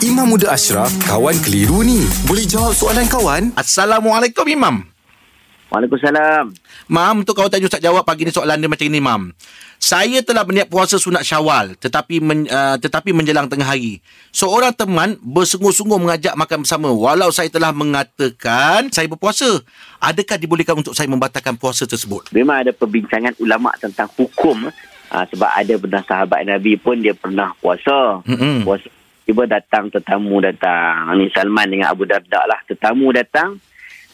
Imam Muda Ashraf, kawan keliru ni. Boleh jawab soalan kawan? Assalamualaikum Imam. Waalaikumsalam. Mam, untuk kawan tajuk Ustaz jawab pagi ni soalan dia macam ini, Mam. Saya telah berniat puasa sunat syawal tetapi men, uh, tetapi menjelang tengah hari. Seorang teman bersungguh-sungguh mengajak makan bersama walau saya telah mengatakan saya berpuasa. Adakah dibolehkan untuk saya membatalkan puasa tersebut? Memang ada perbincangan ulama tentang hukum uh, sebab ada pernah sahabat Nabi pun dia pernah puasa. Mm-mm. Puasa tiba datang tetamu datang. Ni Salman dengan Abu Darda lah. Tetamu datang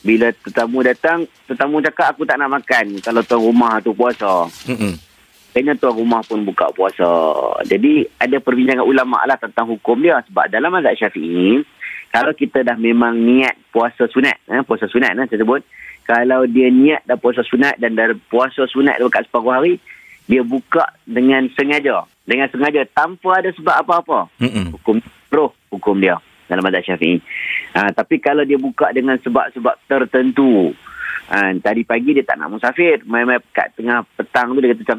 bila tetamu datang, tetamu cakap aku tak nak makan kalau tuan rumah tu puasa. Mm-mm. Kayaknya tuan rumah pun buka puasa. Jadi ada perbincangan ulama lah tentang hukum dia. Sebab dalam mazhab syafi'i, kalau kita dah memang niat puasa sunat, eh, puasa sunat eh, saya sebut, kalau dia niat dah puasa sunat dan dah puasa sunat dekat separuh hari, dia buka dengan sengaja. Dengan sengaja tanpa ada sebab apa-apa. Mm-mm. Hukum roh hukum dia dalam mazhab syafi'i. Ha, tapi kalau dia buka dengan sebab-sebab tertentu, ha, tadi pagi dia tak nak musafir, main-main kat tengah petang tu dia kata macam,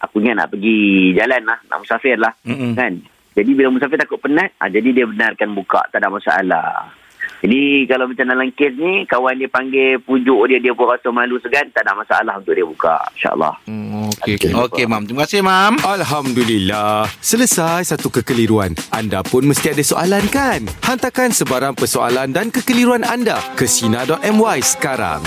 aku ingat nak pergi jalan lah, nak musafir lah. Mm-mm. Kan? Jadi bila musafir takut penat, ha, jadi dia benarkan buka, tak ada masalah. Jadi kalau macam dalam kes ni, kawan dia panggil pujuk dia, dia pun rasa malu segan, tak ada masalah untuk dia buka. InsyaAllah. Hmm, Okey, Okey. okey, okay, Mam. Terima kasih, Mam. Alhamdulillah. Selesai satu kekeliruan. Anda pun mesti ada soalan kan? Hantarkan sebarang persoalan dan kekeliruan anda ke Sina.my sekarang.